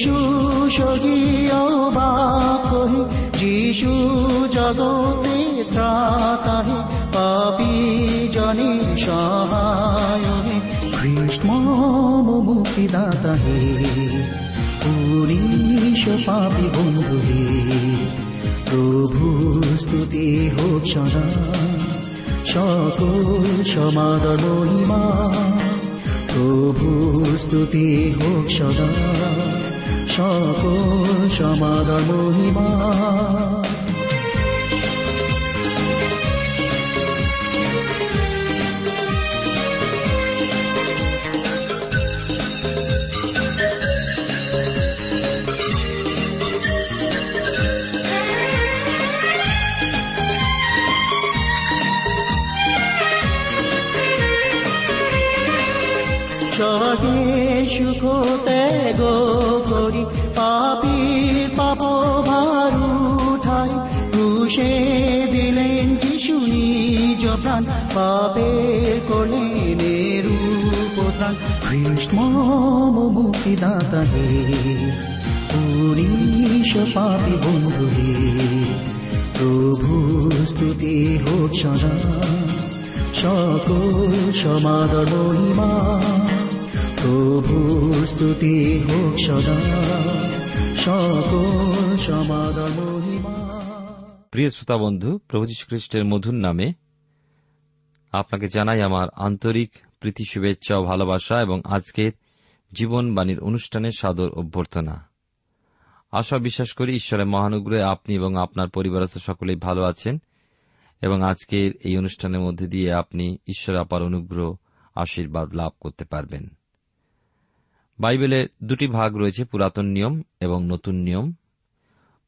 যিশু স্বগীয় বাক্য যিশু জগতে ত্রাতাহে পাপি জনে সহায় কৃষ্ণ মুক্তিদাতা হে পুরীশ পাপি বন্ধু হে, প্রভু স্তুতি হোক সদা। সকল সমাদর মহিমা, প্রভু স্তুতি হোক সদা। সকল সমাদ মহিমা। সুখ ত্যাগ করি পাপির পাপ ভার উঠাই। ক্রুশে দিলেন যিশু নিজ প্রাণ পাপের করলেন রূপদান কৃষ্ণ মুক্তিদাতা হে, পুরীশ পাপি বন্ধু হে, প্রভু স্তুতি হোক সদা। সকল সমাদর মহিমা প্রভু স্তুতি হোক সদা প্রিয় শ্রোতা বন্ধু, প্রভু খ্রিস্টের মধুর নামে আপনাকে জানাই আমার আন্তরিক প্রীতি, শুভেচ্ছা ও ভালোবাসা এবং আজকের জীবনবাণীর অনুষ্ঠানে সাদর অভ্যর্থনা। আশা বিশ্বাস করি ঈশ্বরের মহানুগ্রহে আপনি এবং আপনার পরিবারস্থ সকলেই ভালো আছেন এবং আজকের এই অনুষ্ঠানের মধ্যে দিয়ে আপনি ঈশ্বর আপার অনুগ্রহ, আশীর্বাদ লাভ করতে পারবেন। বাইবেলের দুটি ভাগ রয়েছে, পুরাতন নিয়ম এবং নতুন নিয়ম।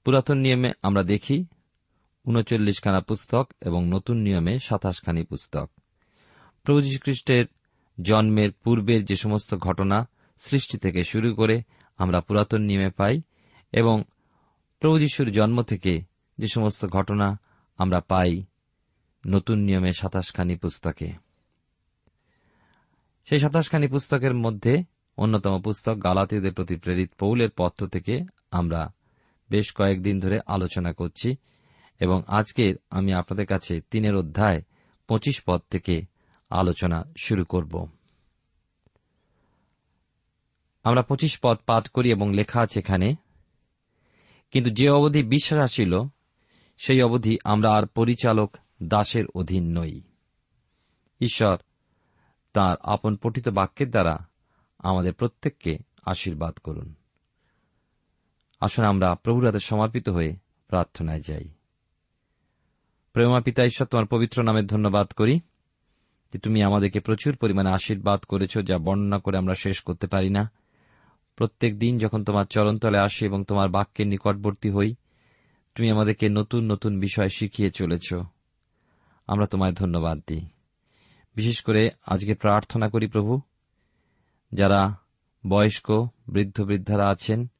পুরাতন নিয়মে আমরা দেখি, উনচল্লিশখানা পুস্তক এবং নতুন নিয়মে সাতাশখানি পুস্তক। প্রভু যীশুখ্রিস্টের জন্মের পূর্বের যে সমস্ত ঘটনা সৃষ্টি থেকে শুরু করে আমরা পুরাতন নিয়মে পাই এবং প্রভু যীশুর জন্ম থেকে যে সমস্ত ঘটনা আমরা পাই নতুন নিয়মে সাতাশখানি পুস্তকে। সেই সাতাশখানি পুস্তকের মধ্যে অন্যতম পুস্তক গালাতিদের প্রতি প্রেরিত পৌলের পত্র থেকে আমরা বেশ কয়েকদিন ধরে আলোচনা করছি এবং আজকে আমি আপনাদের কাছে তিনের অধ্যায় পঁচিশ পদ থেকে আলোচনা শুরু করব। আমরা পঁচিশ পদ পাঠ করি এবং লেখা আছে এখানে, কিন্তু যে অবধি বিশ্বাস আসিল, সেই অবধি আমরা আর পরিচালক দাসের অধীন নই। ঈশ্বর তার আপন পঠিত বাক্যের দ্বারা আমাদের প্রত্যেককে আশীর্বাদ করুন। আসুন আমরা প্রভুর হাতে সমর্পিত হয়ে প্রার্থনায় যাই। প্রেমা পিতা, ঈশ্বর, তোমার পবিত্র নামে ধন্যবাদ করি যে তুমি আমাদেরকে প্রচুর পরিমাণে আশীর্বাদ করেছ, যা বর্ণনা করে আমরা শেষ করতে পারি না। প্রত্যেক দিন যখন তোমার চরণতলে আসি এবং তোমার বাক্যের নিকটবর্তী হই, তুমি আমাদেরকে নতুন নতুন বিষয় শিখিয়ে চলেছ। আমরা তোমায় ধন্যবাদ দিই। বিশেষ করে আজকে প্রার্থনা করি প্রভু যারা বয়স্ক, বৃদ্ধ, বৃদ্ধারা আছেন,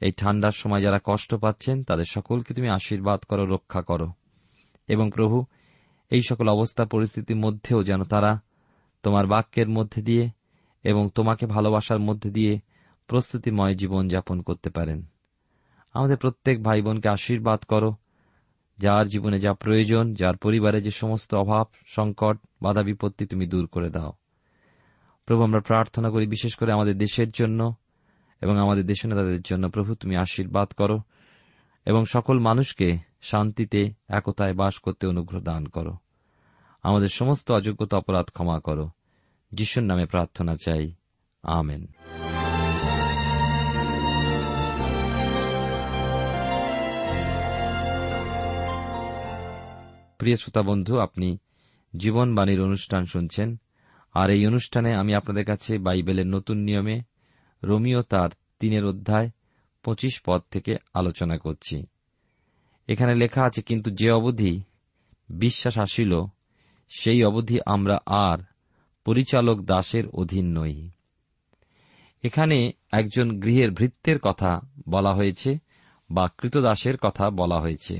এই ঠান্ডার সময় যারা কষ্ট পাচ্ছেন, তাদের সকলকে তুমি আশীর্বাদ করো, রক্ষা করো। এবং প্রভু, এই সকল অবস্থা পরিস্থিতির মধ্যেও যেন তারা তোমার বাক্যের মধ্যে দিয়ে এবং তোমাকে ভালোবাসার মধ্যে দিয়ে প্রস্তুতিময় জীবন যাপন করতে পারেন। আমাদের প্রত্যেক ভাই বোনকে আশীর্বাদ করো, যার জীবনে যা প্রয়োজন, যার পরিবারে যে সমস্ত অভাব, সংকট, বাধা, বিপত্তি তুমি দূর করে দাও। প্রভু, আমরা প্রার্থনা করি বিশেষ করে আমাদের দেশের জন্য এবং আমাদের দেশ নেতাদের জন্য। প্রভু, তুমি আশীর্বাদ করো এবং সকল মানুষকে শান্তিতে, একতায় বাস করতে অনুগ্রহ দান করো। আমাদের সমস্ত অযোগ্যতা, অপরাধ ক্ষমা করো। যিশুর নামে প্রার্থনা চাই। আমেন। প্রিয় শ্রোতা বন্ধু, আপনি জীবনবাণীর অনুষ্ঠান শুনছেন আর এই অনুষ্ঠানে আমি আপনাদের কাছে বাইবেলের নতুন নিয়মে রোমিও তার তিনের অধ্যায় পঁচিশ পদ থেকে আলোচনা করছি। এখানে লেখা আছে, কিন্তু যে অবধি বিশ্বাস আসিল, সেই অবধি আমরা আর পরিচালক দাসের অধীন নই। এখানে একজন গৃহের ভৃত্যের কথা বলা হয়েছে বা কৃতদাসের কথা বলা হয়েছে।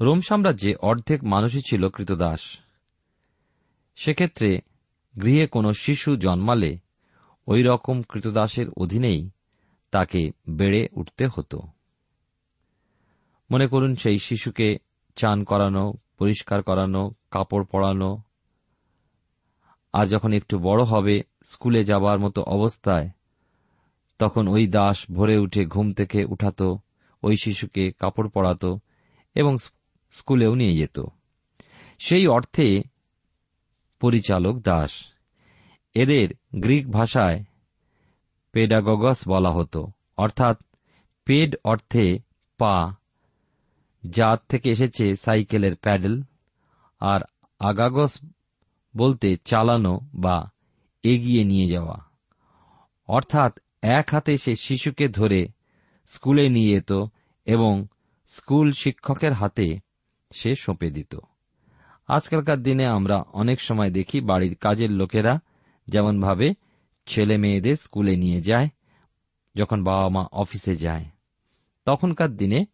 রোম সাম্রাজ্যে অর্ধেক মানুষই ছিল কৃতদাস। সেক্ষেত্রে গৃহে কোনো শিশু জন্মালে ওই রকম কৃতদাসের অধীনেই তাকে বেড়ে উঠতে হতো। মনে করুন সেই শিশুকে চান করানো, পরিষ্কার করানো, কাপড় পরানো, আর যখন একটু বড় হবে, স্কুলে যাবার মতো অবস্থায়, তখন ওই দাস ভোরে উঠে ঘুম থেকে উঠাত, ওই শিশুকে কাপড় পরাত এবং স্কুলেও নিয়ে যেত। সেই অর্থে পরিচালক দাস। এদের গ্রিক ভাষায় পেডাগগস বলা হতো। অর্থাৎ পেড অর্থে পা যার থেকে এসেছে সাইকেলের প্যাডেল, আর আগাগস বলতে চালানো বা এগিয়ে নিয়ে যাওয়া। অর্থাৎ এক হাতে সে শিশুকে ধরে স্কুলে নিয়ে যেত এবং স্কুল শিক্ষকের হাতে সে সঁপে দিত। আজকালকার দিনে আমরা অনেক সময় দেখি বাড়ির কাজের লোকেরা যেমনভাবে ছেলে মেয়েদের স্কুলে নিয়ে যায়, যখন বাবা মা অফিসে যায়। তখনকার দিনে,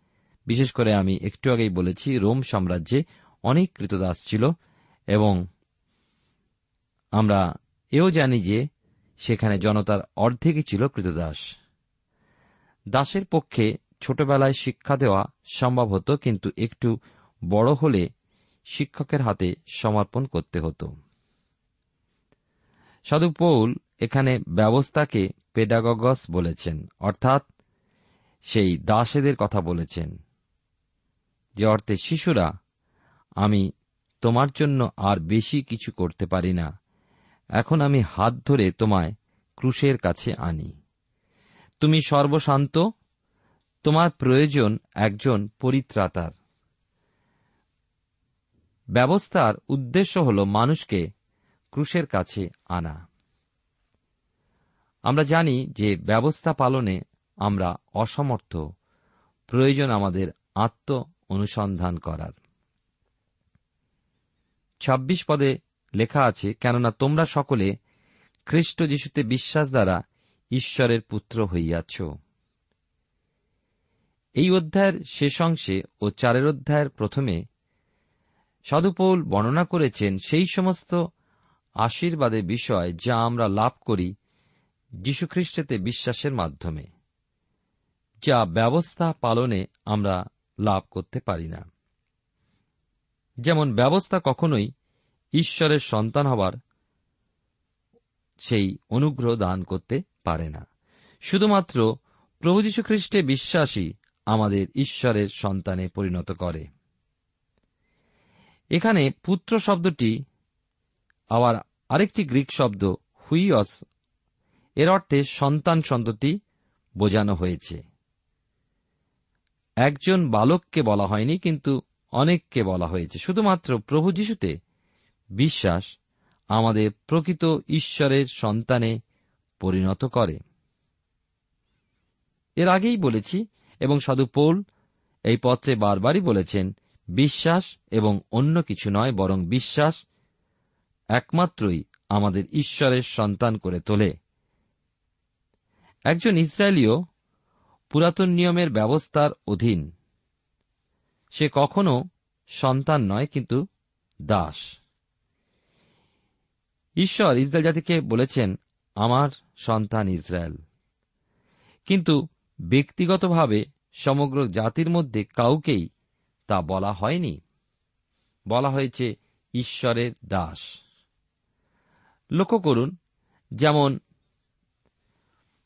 বিশেষ করে আমি একটু আগেই বলেছি, রোম সাম্রাজ্যে অনেক কৃতদাস ছিল এবং আমরা এও জানি যে সেখানে জনতার অর্ধেকই ছিল কৃতদাস। দাসের পক্ষে ছোটবেলায় শিক্ষা দেওয়া সম্ভব হতো, কিন্তু একটু বড় হলে শিক্ষকের হাতে সমর্পণ করতে হতো। সাধু পৌল এখানে ব্যবস্থাকে পেডাগগস বলেছেন, অর্থাৎ সেই দাসেদের কথা বলেছেন, যে অর্থে, শিশুরা, আমি তোমার জন্য আর বেশি কিছু করতে পারি না। এখন আমি হাত ধরে তোমায় ক্রুশের কাছে আনি। তুমি সর্বশান্ত, তোমার প্রয়োজন একজন পরিত্রাতার। ব্যবস্থার উদ্দেশ্য হল মানুষকে ক্রুশের কাছে আনা। আমরা জানি যে ব্যবস্থা পালনে আমরা অসমর্থ। প্রয়োজন আমাদের আত্ম অনুসন্ধান করার। ছাব্বিশ পদে লেখা আছে, কেননা তোমরা সকলে খ্রিস্ট যিশুতে বিশ্বাস দ্বারা ঈশ্বরের পুত্র হইয়াছ। এই অধ্যায়ের শেষ অংশে ও চারের অধ্যায়ের প্রথমে সাধুপৌল বর্ণনা করেছেন, সেই সমস্ত আশীর্বাদের বিষয় যা আমরা লাভ করি যীশুখ্রিস্টেতে বিশ্বাসের মাধ্যমে, যা ব্যবস্থা পালনে আমরা লাভ করতে পারি না। যেমন ব্যবস্থা কখনোই ঈশ্বরের সন্তান হবার সেই অনুগ্রহ দান করতে পারে না। শুধুমাত্র প্রভু যীশু খ্রিস্টে বিশ্বাসী আমাদের ঈশ্বরের সন্তানে পরিণত করে। এখানে পুত্র শব্দটি আবার আরেকটি গ্রিক শব্দ, হুইয়স। এর অর্থে সন্তান সন্ততি বোঝানো হয়েছে। একজন বালককে বলা হয়নি, কিন্তু অনেককে বলা হয়েছে। শুধুমাত্র প্রভু যিশুতে বিশ্বাস আমাদের প্রকৃত ঈশ্বরের সন্তানে পরিণত করে। এর আগেই বলেছি, এবং সাধু পৌল এই পত্রে বারবারই বলেছেন বিশ্বাস এবং অন্য কিছু নয়, বরং বিশ্বাস একমাত্রই আমাদের ঈশ্বরের সন্তান করে তোলে। একজন ইসরায়েলীয় পুরাতন নিয়মের ব্যবস্থার অধীন। সে কখনো সন্তান নয়, কিন্তু দাস। ঈশ্বর ইসরায়েল জাতিকে বলেছেন, আমার সন্তান ইসরায়েল। কিন্তু ব্যক্তিগতভাবে সমগ্র জাতির মধ্যে কাউকেই তা বলা হয়নি। বলা হয়েছে, ঈশ্বরের দাস। লক্ষ্য করুন, যেমন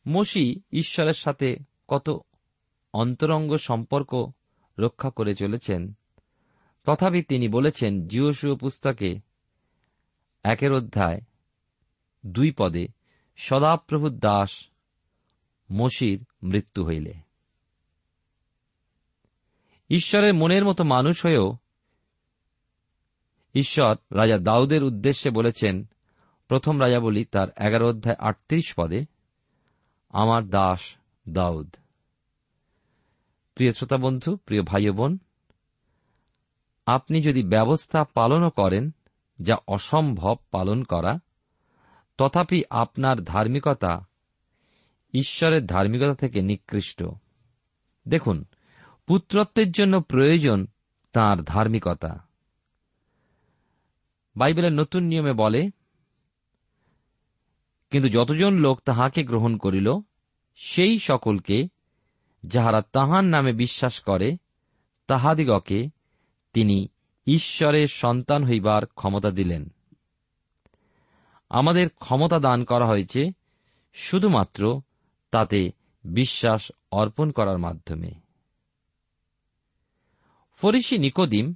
মসি ঈশ্বরের সাথে কত অন্তরঙ্গ সম্পর্ক রক্ষা করে চলেছেন। তথাপি তিনি বলেছেন, জিওসুয় পুস্তকে একের অধ্যায় দুই পদে, সদাপ্রভুর দাস মসির মৃত্যু হইলে। ঈশ্বরের মনের মতো মানুষ হয়েও ঈশ্বর রাজা দাউদের উদ্দেশ্যে বলেছেন, প্রথম রাজা বলি তার এগারো অধ্যায় আটত্রিশ পদে, আমার দাস দাউদ। প্রিয় শ্রোতা বন্ধু, প্রিয় ভাই বোন, আপনি যদি ব্যবস্থা পালনও করেন যা অসম্ভব পালন করা, তথাপি আপনার ধার্মিকতা ঈশ্বরের ধার্মিকতা থেকে নিকৃষ্ট। দেখুন পুত্রত্বের জন্য প্রয়োজন তার ধার্মিকতা। বাইবেলের নতুন নিয়মে বলে, কিন্তু যতজন লোক তাহাকে গ্রহণ করিল, সেই সকলকে যাহারা তাহার নামে বিশ্বাস করে, তাহাদিগকে তিনি ঈশ্বরের সন্তান হইবার ক্ষমতা দিলেন। আমাদের ক্ষমতা দান করা হয়েছে শুধুমাত্র তাতে বিশ্বাস অর্পণ করার মাধ্যমে। ফরিসি নিকোদিম,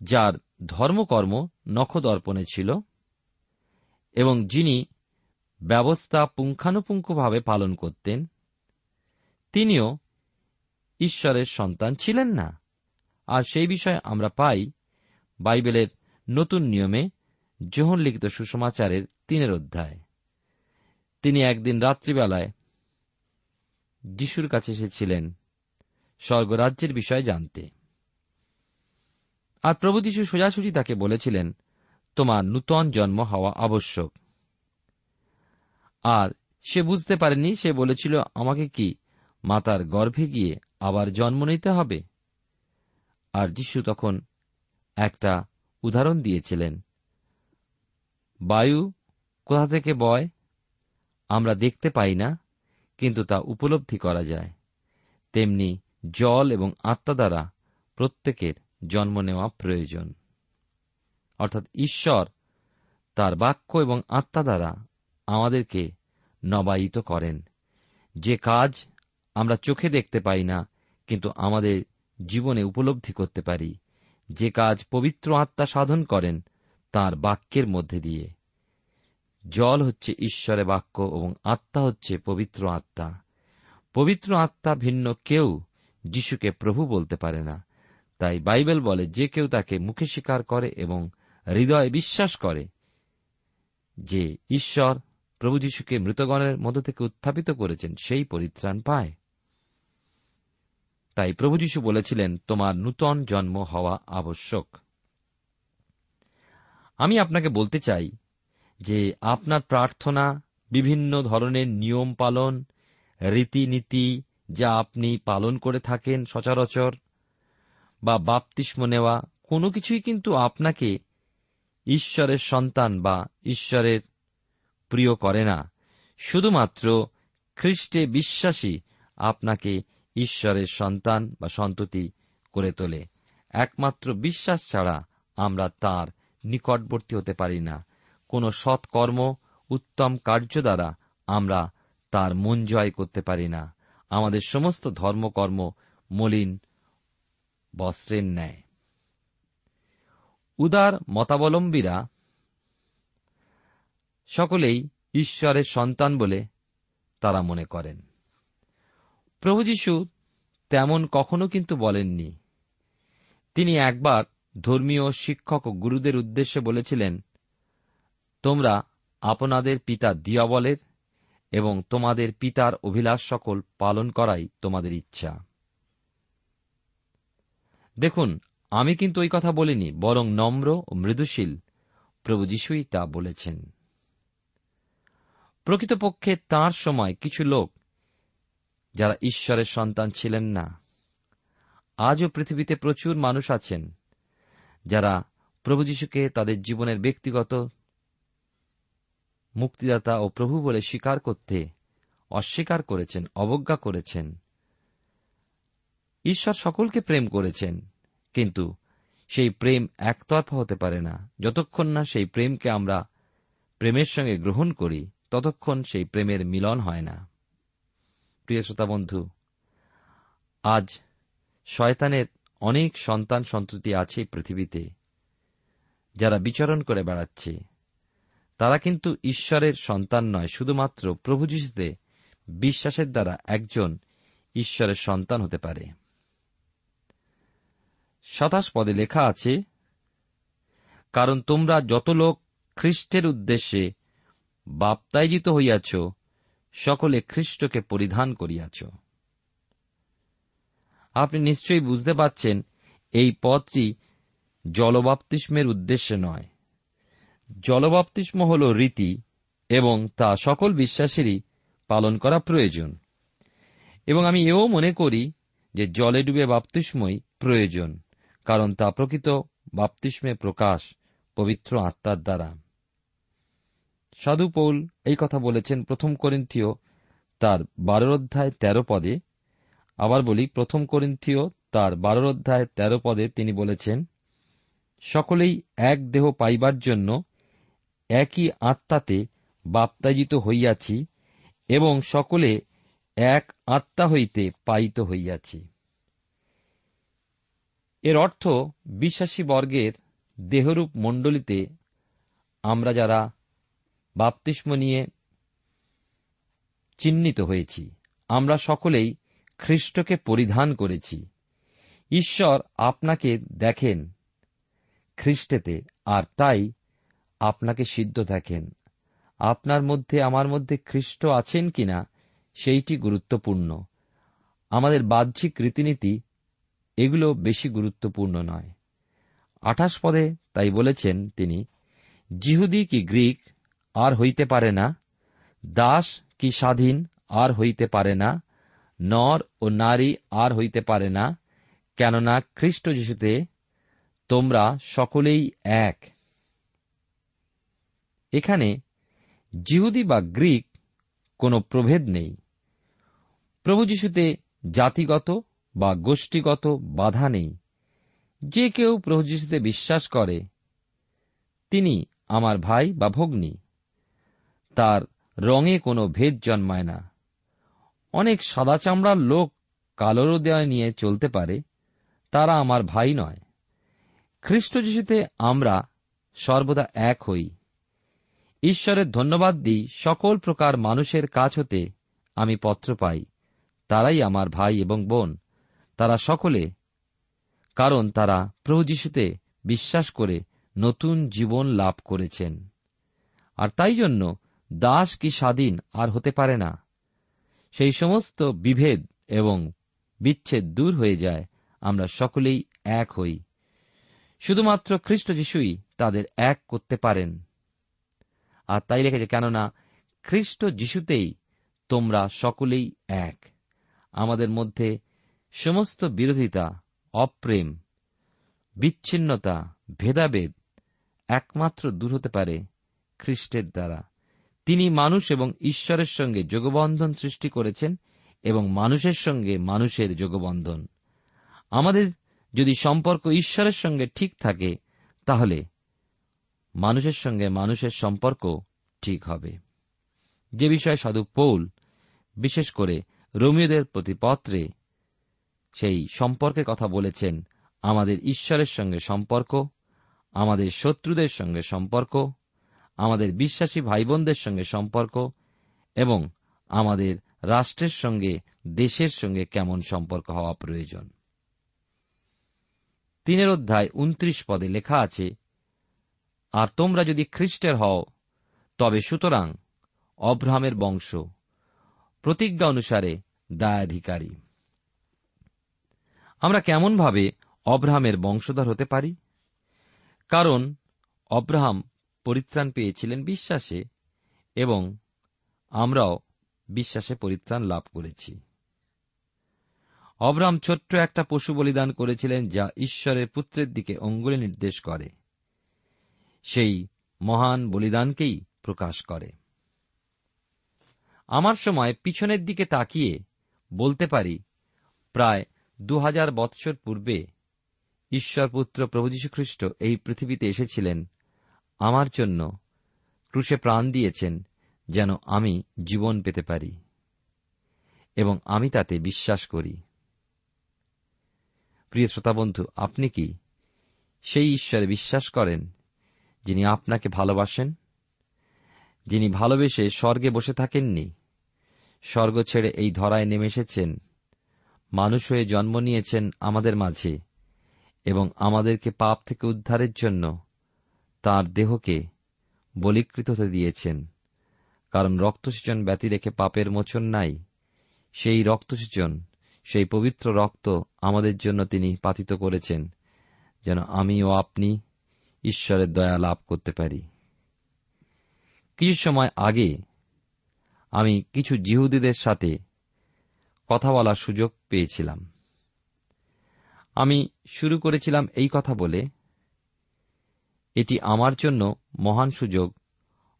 যার ধর্মকর্ম নখদর্পণে ছিল, এবং যিনি ব্যবস্থা পুঙ্খানুপুঙ্খভাবে পালন করতেন, তিনিও ঈশ্বরের সন্তান ছিলেন না। আর সেই বিষয়ে আমরা পাই বাইবেলের নতুন নিয়মে যোহন লিখিত সুসমাচারের তিনের অধ্যায়। তিনি একদিন রাত্রিবেলায় যিশুর কাছে এসেছিলেন স্বর্গরাজ্যের বিষয়ে জানতে। আর প্রভু যীশু সোজাসুজি তাকে বলেছিলেন, তোমার নূতন জন্ম হওয়া আবশ্যক। আর সে বুঝতে পারেনি, সে বলেছিল, আমাকে কি মাতার গর্ভে গিয়ে আবার জন্ম নিতে হবে? আর যিশু তখন একটা উদাহরণ দিয়েছিলেন, বায়ু কোথা থেকে বয়? আমরা দেখতে পাই না, কিন্তু তা উপলব্ধি করা যায়। তেমনি জল এবং আত্মা দ্বারা প্রত্যেকের জন্ম নেওয়া প্রয়োজন। অর্থাৎ ঈশ্বর তার বাক্য এবং আত্মা দ্বারা আমাদেরকে নবায়িত করেন। যে কাজ আমরা চোখে দেখতে পাই না, কিন্তু আমাদের জীবনে উপলব্ধি করতে পারি। যে কাজ পবিত্র আত্মা সাধন করেন, তার বাক্যের মধ্যে দিয়ে। জল হচ্ছে ঈশ্বরের বাক্য এবং আত্মা হচ্ছে পবিত্র আত্মা। পবিত্র আত্মা ভিন্ন কেউ যিশুকে প্রভু বলতে পারে না। তাই বাইবেল বলে, যে কেউ তাকে মুখে স্বীকার করে এবং হৃদয়ে বিশ্বাস করে যে ঈশ্বর প্রভু যিশুকে মৃতগণের মধ্য থেকে উত্থাপিত করেছেন, সেই পরিত্রাণ পায়। তাই প্রভু যীশু বলেছিলেন, তোমার নূতন জন্ম হওয়া আবশ্যক। আমি আপনাকে বলতে চাই যে আপনার প্রার্থনা বিভিন্ন ধরনের নিয়ম পালন, রীতিনীতি যা আপনি পালন করে থাকেন সচরাচর বা বাপতিস্ম নেওয়া কোনো কিছুই কিন্তু আপনাকে ঈশ্বরের সন্তান বা ঈশ্বরের প্রিয় করে না। শুধুমাত্র খ্রিস্টে বিশ্বাসী আপনাকে ঈশ্বরের সন্তান বা সন্ততি করে তোলে। একমাত্র বিশ্বাস ছাড়া আমরা তার নিকটবর্তী হতে পারি না। কোনো সৎকর্ম, উত্তম কার্য দ্বারা আমরা তার মন জয় করতে পারি না। আমাদের সমস্ত ধর্মকর্ম মলিন বস্ত্রের ন্যায়। উদার মতাবলম্বীরা সকলেই ঈশ্বরের সন্তান বলে তারা মনে করেন। প্রভু যীশু তেমন কখনো কিন্তু বলেননি। তিনি একবার ধর্মীয় শিক্ষক ও গুরুদের উদ্দেশ্যে বলেছিলেন, তোমরা আপনাদের পিতা দিয়াবলের এবং তোমাদের পিতার অভিলাষ সকল পালন করাই তোমাদের ইচ্ছা। দেখুন, আমি কিন্তু ওই কথা বলিনি, বরং নম্র ও মৃদুশীল প্রভু যিশুই তা বলেছেন। প্রকৃতপক্ষে তাঁর সময় কিছু লোক, যারা ঈশ্বরের সন্তান ছিলেন না, আজও পৃথিবীতে প্রচুর মানুষ আছেন, যারা প্রভু যিশুকে তাদের জীবনের ব্যক্তিগত মুক্তিদাতা ও প্রভু বলে স্বীকার করতে, অস্বীকার করেছেন, অবজ্ঞা করেছেন। ঈশ্বর সকলকে প্রেম করেছেন, কিন্তু সেই প্রেম একতরফা হতে পারে না। যতক্ষণ না সেই প্রেমকে আমরা প্রেমের সঙ্গে গ্রহণ করি, ততক্ষণ সেই প্রেমের মিলন হয় না। প্রিয় শ্রোতা বন্ধু, আজ শয়তানের অনেক সন্তান সন্ততি আছে পৃথিবীতে, যারা বিচরণ করে বেড়াচ্ছে। তারা কিন্তু ঈশ্বরের সন্তান নয়, শুধুমাত্র প্রভু যিশুতে বিশ্বাসের দ্বারা একজন ঈশ্বরের সন্তান হতে পারে। সাতাশ পদে লেখা আছে, কারণ তোমরা যত লোক খ্রিস্টের উদ্দেশ্যে বাপ্তায়জিত হইয়াছ, সকলে খ্রিস্টকে পরিধান করিয়াছ। আপনি নিশ্চয়ই বুঝতে পাচ্ছেন এই পদটি জলবাপ্তিস্মের উদ্দেশ্যে নয়। জলবাপ্তিস্ম হল রীতি এবং তা সকল বিশ্বাসেরই পালন করা প্রয়োজন। এবং আমি এও মনে করি যে জলে ডুবে বাপ্তিস্মই প্রয়োজন, কারণ তা প্রকৃত বাপ্তিস্মে প্রকাশ, পবিত্র আত্মার দ্বারা। সাধু পৌল এই কথা বলেছেন প্রথম করিন্থীয় তার বারোর অধ্যায় তেরো পদে। আবার বলি, প্রথম করিন্থীয় তার বারোর অধ্যায় তেরো পদে তিনি বলেছেন, সকলেই এক দেহ পাইবার জন্য একই আত্মাতে বাপ্তাজিত হইয়াছি এবং সকলে এক আত্মা হইতে পাইত হইয়াছি। এর অর্থ বিশ্বাসী বর্গের দেহরূপ মণ্ডলীতে আমরা যারা বাপ্তিস্ম নিয়ে চিহ্নিত হয়েছি, আমরা সকলেই খ্রিস্টকে পরিধান করেছি। ঈশ্বর আপনাকে দেখেন, খ্রিস্টেতে, আর তাই আপনাকে সিদ্ধ দেখেন আপনার মধ্যে, আমার মধ্যে খ্রিস্ট আছেন কিনা, সেইটি গুরুত্বপূর্ণ। আমাদের বাহ্যিক রীতিনীতি এগুলো বেশি গুরুত্বপূর্ণ নয়। আঠাশ পদে তাই বলেছেন তিনি জিহুদি কি গ্রিক আর হইতে পারে না? দাস কি স্বাধীন আর হইতে পারে না? নর ও নারী আর হইতে পারে না? কেননা খ্রিস্ট যিশুতে তোমরা সকলেই এক। এখানে জিহুদি বা গ্রিক কোনো প্রভেদ নেই। প্রভু যিশুতে জাতিগত বা গোষ্ঠীগত বাধা নেই। যে কেউ প্রভু যিশুতে বিশ্বাস করে, তিনি আমার ভাই বা ভগ্নী। তার রঙে কোনো ভেদ জন্মায় না। অনেক সাদা চামড়ার লোক কালোর দেয় নিয়ে চলতে পারে, তারা আমার ভাই নয়। খ্রিস্ট যিশুতে আমরা সর্বদা এক হই। ঈশ্বরের ধন্যবাদ দিই সকল প্রকার মানুষের কাছ হতে আমি পত্র পাই। তারাই আমার ভাই এবং বোন। তারা সকলে, কারণ তারা প্রভু বিশ্বাস করে নতুন জীবন লাভ করেছেন। আর তাই জন্য দাস কি স্বাধীন আর হতে পারে না। সেই সমস্ত বিভেদ এবং বিচ্ছেদ দূর হয়ে যায়, আমরা সকলেই এক হই। শুধুমাত্র খ্রিস্ট যিশুই তাদের এক করতে পারেন। আর তাই লেখেছে, কেননা খ্রিস্ট যিশুতেই তোমরা সকলেই এক। আমাদের মধ্যে সমস্ত বিরোধিতা, অপ্রেম, বিচ্ছিন্নতা, ভেদাভেদ একমাত্র দূর হতে পারে খ্রিস্টের দ্বারা। তিনি মানুষ এবং ঈশ্বরের সঙ্গে যোগবন্ধন সৃষ্টি করেছেন এবং মানুষের সঙ্গে মানুষের যোগবন্ধন। আমাদের যদি সম্পর্ক ঈশ্বরের সঙ্গে ঠিক থাকে, তাহলে মানুষের সঙ্গে মানুষের সম্পর্ক ঠিক হবে। যে বিষয়ে সাধু পৌল বিশেষ করে রোমিওদের প্রতি পত্রে সেই সম্পর্কের কথা বলেছেন, আমাদের ঈশ্বরের সঙ্গে সম্পর্ক, আমাদের শত্রুদের সঙ্গে সম্পর্ক, আমাদের বিশ্বাসী ভাই বোনদের সঙ্গে সম্পর্ক এবং আমাদের রাষ্ট্রের সঙ্গে, দেশের সঙ্গে কেমন সম্পর্ক হওয়া প্রয়োজন। তিনের অধ্যায় উনত্রিশ পদে লেখা আছে আর তোমরা যদি খ্রিস্টের হও, তবে সুতরাং অব্রাহামের বংশ। প্রতিজ্ঞা অনুসারে দায়াধিকারী। আমরা কেমনভাবে অব্রাহামের বংশধর হতে পারি? কারণ অব্রাহাম পরিত্রাণ পেয়েছিলেন বিশ্বাসে, এবং আমরাও বিশ্বাসে পরিত্রাণ লাভ করেছি। অব্রাহাম ছোট্ট একটা পশু বলিদান করেছিলেন যা ঈশ্বরের পুত্রের দিকে অঙ্গুলি নির্দেশ করে। সেই মহান বলিদানকেই প্রকাশ করে। আমার সময় পিছনের দিকে তাকিয়ে বলতে পারি, প্রায় দু হাজার বৎসর পূর্বে ঈশ্বরপুত্র প্রভু যীশুখ্রিস্ট এই পৃথিবীতে এসেছিলেন। আমার জন্য ক্রুশে প্রাণ দিয়েছেন যেন আমি জীবন পেতে পারি এবং আমি তাতে বিশ্বাস করি। প্রিয় শ্রোতাবন্ধু আপনি কি সেই ঈশ্বরে বিশ্বাস করেন যিনি আপনাকে ভালোবাসেন, যিনি ভালোবেসে স্বর্গে বসে থাকেননি, স্বর্গ ছেড়ে এই ধরায় নেমে এসেছেন, মানুষ হয়ে জন্ম নিয়েছেন আমাদের মাঝে এবং আমাদেরকে পাপ থেকে উদ্ধারের জন্য তার দেহকে বলিকৃত হতে দিয়েছেন। কারণ রক্তসেচন ব্যতি রেখে পাপের মোচন নাই, সেই রক্তসেচন, সেই পবিত্র রক্ত আমাদের জন্য তিনি পাতিত করেছেন, যেন আমি ও আপনি ঈশ্বরের দয়া লাভ করতে পারি। কিছু সময় আগে আমি কিছু জিহুদীদের সাথে কথা বলার সুযোগ পেয়েছিলাম। আমি শুরু করেছিলাম এই কথা বলে, এটি আমার জন্য মহান সুযোগ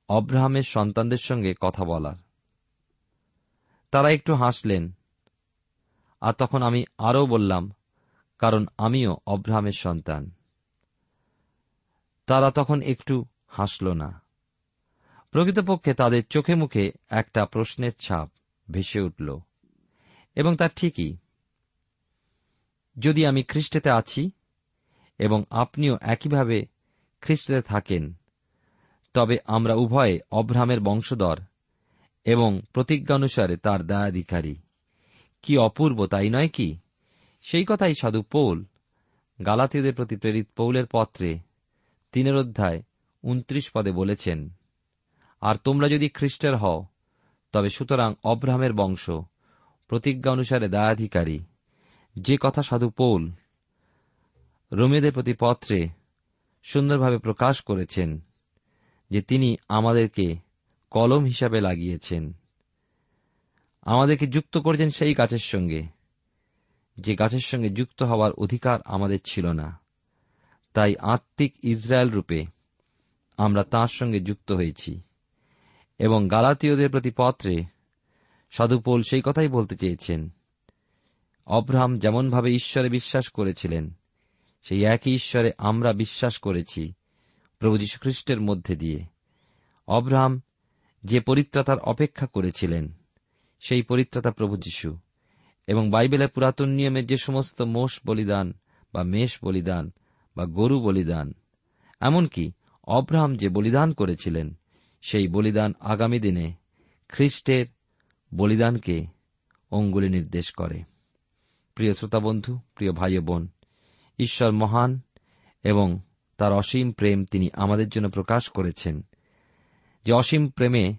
অব্রাহামের সন্তানদের সঙ্গে কথা বলার। তারা একটু হাসলেন, আর তখন আমি আরও বললাম, কারণ আমিও অব্রাহামের সন্তান। তারা তখন একটু হাসল না। প্রকৃতপক্ষে তাদের চোখে মুখে একটা প্রশ্নের ছাপ ভেসে উঠল। এবং তার ঠিকই। যদি আমি খ্রিস্টেতে আছি এবং আপনিও একইভাবে খ্রিস্টেতে থাকেন, তবে আমরা উভয়ে অব্রাহামের বংশধর এবং প্রতিজ্ঞানুসারে তার দায়াধিকারী। কি অপূর্ব, তাই নয় কি? সেই কথাই সাধু পৌল, গালাতীয়দের প্রতি প্রেরিত পৌলের পত্রে তিনের অধ্যায় উনত্রিশ পদে বলেছেন, আর তোমরা যদি খ্রিস্টের হও, তবে সুতরাং অব্রাহামের বংশ, প্রতিজ্ঞা অনুসারে দায়াধিকারী, যে কথা সাধু পৌল রোমেদের প্রতি পত্রে সুন্দরভাবে প্রকাশ করেছেন, যে তিনি আমাদেরকে কলম হিসাবে লাগিয়েছেন। আমাদেরকে যুক্ত করেছেন সেই গাছের সঙ্গে, যে গাছের সঙ্গে যুক্ত হওয়ার অধিকার আমাদের ছিল না। তাই আত্মিক ইসরায়েল রূপে আমরা তাঁর সঙ্গে যুক্ত হয়েছি। এবং গালাতীয়দের প্রতি পত্রে সাধুপোল সেই কথাই বলতে চেয়েছেন, অব্রাহাম যেমনভাবে ঈশ্বরে বিশ্বাস করেছিলেন, সেই একই ঈশ্বরে আমরা বিশ্বাস করেছি প্রভু যীশুখ্রিস্টের মধ্যে দিয়ে। অব্রাহাম যে পরিত্রাতার অপেক্ষা করেছিলেন, সেই পরিত্রাতা প্রভু যীশু। এবং বাইবেলের পুরাতন নিয়মের যে সমস্ত মোষ বলিদান বা মেষ বলিদান বা গরু বলিদান। এমনকি অব্রাহাম যে বলিদান করেছিলেন, সেই বলিদান আগামী দিনে খ্রিস্টের বলিদানকে অঙ্গুলি নির্দেশ করে। প্রিয় শ্রোতাবন্ধু, প্রিয় ভাই বোন, ঈশ্বর মহান এবং তার অসীম প্রেম তিনি আমাদের জন্য প্রকাশ করেছেন। যে অসীম প্রেমে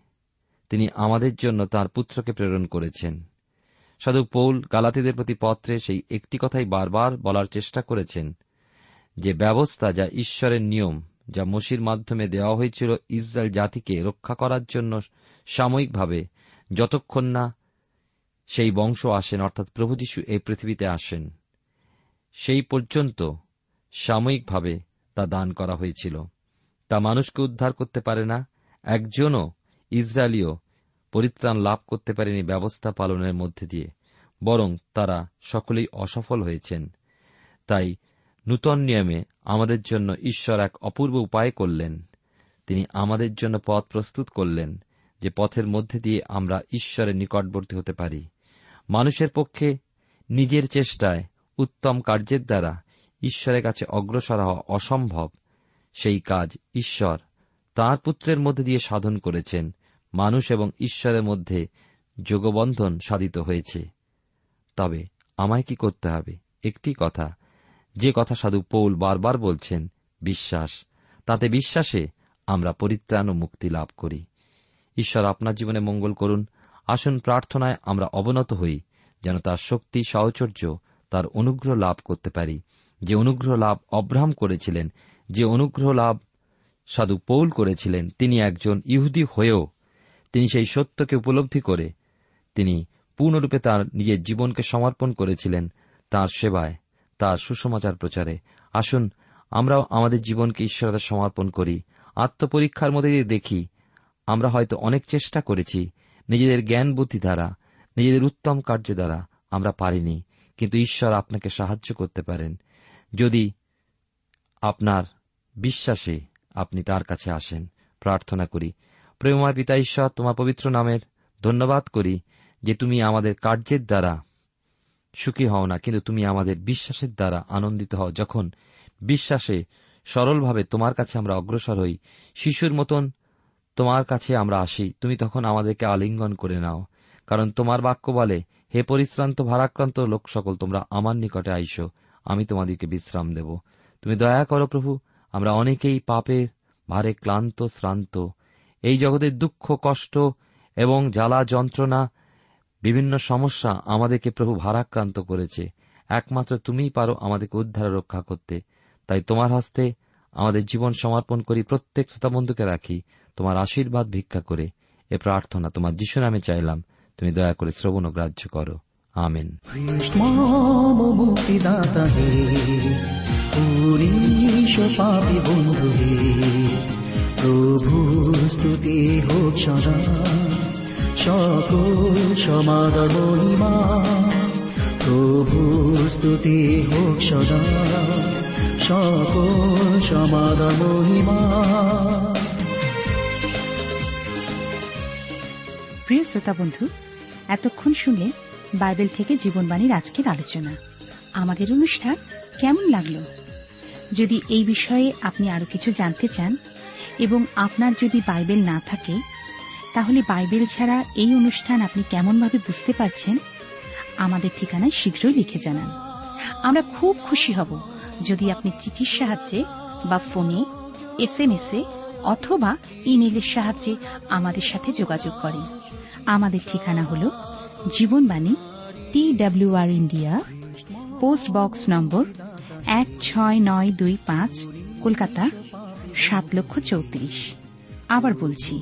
তিনি আমাদের জন্য তার পুত্রকে প্রেরণ করেছেন। সাধু পৌল গালাতিদের প্রতি পত্রে সেই একটি কথাই বারবার বলার চেষ্টা করেছেন যে ব্যবস্থা যা ঈশ্বরের নিয়ম, যা মসির মাধ্যমে দেওয়া হয়েছিল ইসরায়েল জাতিকে রক্ষা করার জন্য সাময়িকভাবে, যতক্ষণ না সেই বংশ আসেন, অর্থাৎ প্রভু যীশু এই পৃথিবীতে আসেন, সেই পর্যন্ত সাময়িকভাবে তা দান করা হয়েছিল। তা মানুষকে উদ্ধার করতে পারে না, একজনও ইসরায়েলীয় পরিত্রাণ লাভ করতে পারেনি ব্যবস্থা পালনের মধ্যে দিয়ে, বরং তারা সকলেই অসফল হয়েছেন। তাই নূতন নিয়মে আমাদের জন্য ঈশ্বর এক অপূর্ব উপায় করলেন। তিনি আমাদের জন্য পথ প্রস্তুত করলেন, যে পথের মধ্যে দিয়ে আমরা ঈশ্বরের নিকটবর্তী হতে পারি। মানুষের পক্ষে নিজের চেষ্টায় উত্তম কার্যের দ্বারা ঈশ্বরের কাছে অগ্রসর হওয়া অসম্ভব। সেই কাজ ঈশ্বর, তাঁর পুত্রের মধ্যে দিয়ে সাধন করেছেন। মানুষ এবং ঈশ্বরের মধ্যে যোগবন্ধন সাধিত হয়েছে। তবে আমায় কি করতে হবে? একটি কথা যে কথা সাধু পৌল বারবার বলছেন, বিশ্বাস, তাতে বিশ্বাসে আমরা পরিত্রাণ ও মুক্তি লাভ করি। ঈশ্বর আপনার জীবনে মঙ্গল করুন, আসুন প্রার্থনায় আমরা অবনত হই, যেন তার শক্তি, সাহচর্য, তার অনুগ্রহ লাভ করতে পারি। যে অনুগ্রহ লাভ অব্রাহাম করেছিলেন, যে অনুগ্রহ লাভ সাধু পৌল করেছিলেন, তিনি একজন ইহুদি হয়েও, তিনি সেই সত্যকে উপলব্ধি করে, তিনি পূর্ণরূপে তার নিজের জীবনকে সমর্পণ করেছিলেন, তার সেবায়। তার সুসমাচার প্রচারে। আসুন, আমরাও আমাদের জীবনকে ঈশ্বরতা সমর্পণ করি। আত্মপরীক্ষার মধ্যে দিয়ে দেখি, আমরা হয়তো অনেক চেষ্টা করেছি, নিজেদের জ্ঞান বুদ্ধি দ্বারা, নিজেদের উত্তম কার্য দ্বারা আমরা পারিনি, কিন্তু ঈশ্বর আপনাকে সাহায্য করতে পারেন। যদি আপনার বিশ্বাসে আপনি তার কাছে আসেন, প্রার্থনা করি। প্রেমময় পিতা ঈশ্বর, তোমার পবিত্র নামের ধন্যবাদ করি যে তুমি আমাদের কার্যের দ্বারা সুখী হও না, কিন্তু তুমি আমাদের বিশ্বাসের দ্বারা আনন্দিত হও। যখন বিশ্বাসে সরলভাবে তোমার কাছে আমরা অগ্রসর হই, শিশুর মতন তোমার কাছে আমরা আসি, তুমি তখন আমাদেরকে আলিঙ্গন করে নাও। কারণ তোমার বাক্য বলে, হে পরিশ্রান্ত, ভারাক্রান্ত লোক সকল, তোমরা আমার নিকটে আইসো, আমি তোমাদেরকে বিশ্রাম দেব। তুমি দয়া করো প্রভু, আমরা অনেকেই পাপের ভারে ক্লান্ত, শ্রান্ত। এই জগতের দুঃখ, কষ্ট এবং জ্বালা, যন্ত্রণা বিভিন্ন সমস্যা আমাদেরকে প্রভু ভারাক্রান্ত করেছে। একমাত্র তুমিই পারো আমাদেরকে উদ্ধার রক্ষা করতে। তাই তোমার হস্তে আমাদের জীবন সমর্পণ করি, প্রত্যেক শ্রোতাবন্ধুকে রাখি, তোমার আশীর্বাদ ভিক্ষা করে। এ প্রার্থনা তোমার যিশু নামে চাইলাম। তুমি দয়া করে শ্রবণ গ্রাহ্য করো। আমেন। প্রভু স্তুতি হোক সদা। সকল সমাদর মহিমা। প্রভু, স্তুতি হোক সদা। সকল সমাদর মহিমা। প্রিয় শ্রোতা বন্ধু, এতক্ষণ শুনলে বাইবেল থেকে জীবনবাণীর আজকের আলোচনা। আমাদের অনুষ্ঠান কেমন লাগল? যদি এই বিষয়ে আপনি আরও কিছু জানতে চান এবং আপনার যদি বাইবেল না থাকে তাহলে বাইবেল ছাড়া এই অনুষ্ঠান আপনি কেমনভাবে বুঝতে পারছেন? আমাদের ঠিকানায় শীঘ্রই লিখে জানান। আমরা খুব খুশি হব যদি আপনি চিঠির সাহায্যে বা ফোনে এস এম এস এ অথবা ইমেলের সাহায্যে আমাদের সাথে যোগাযোগ করেন। আমাদের ঠিকানা হল Jibanbani T WR India, post box number এক ছয় নয় দুই পাঁচ, কলকাতা, সাত লক্ষ চৌত্রিশ। আবার বলছি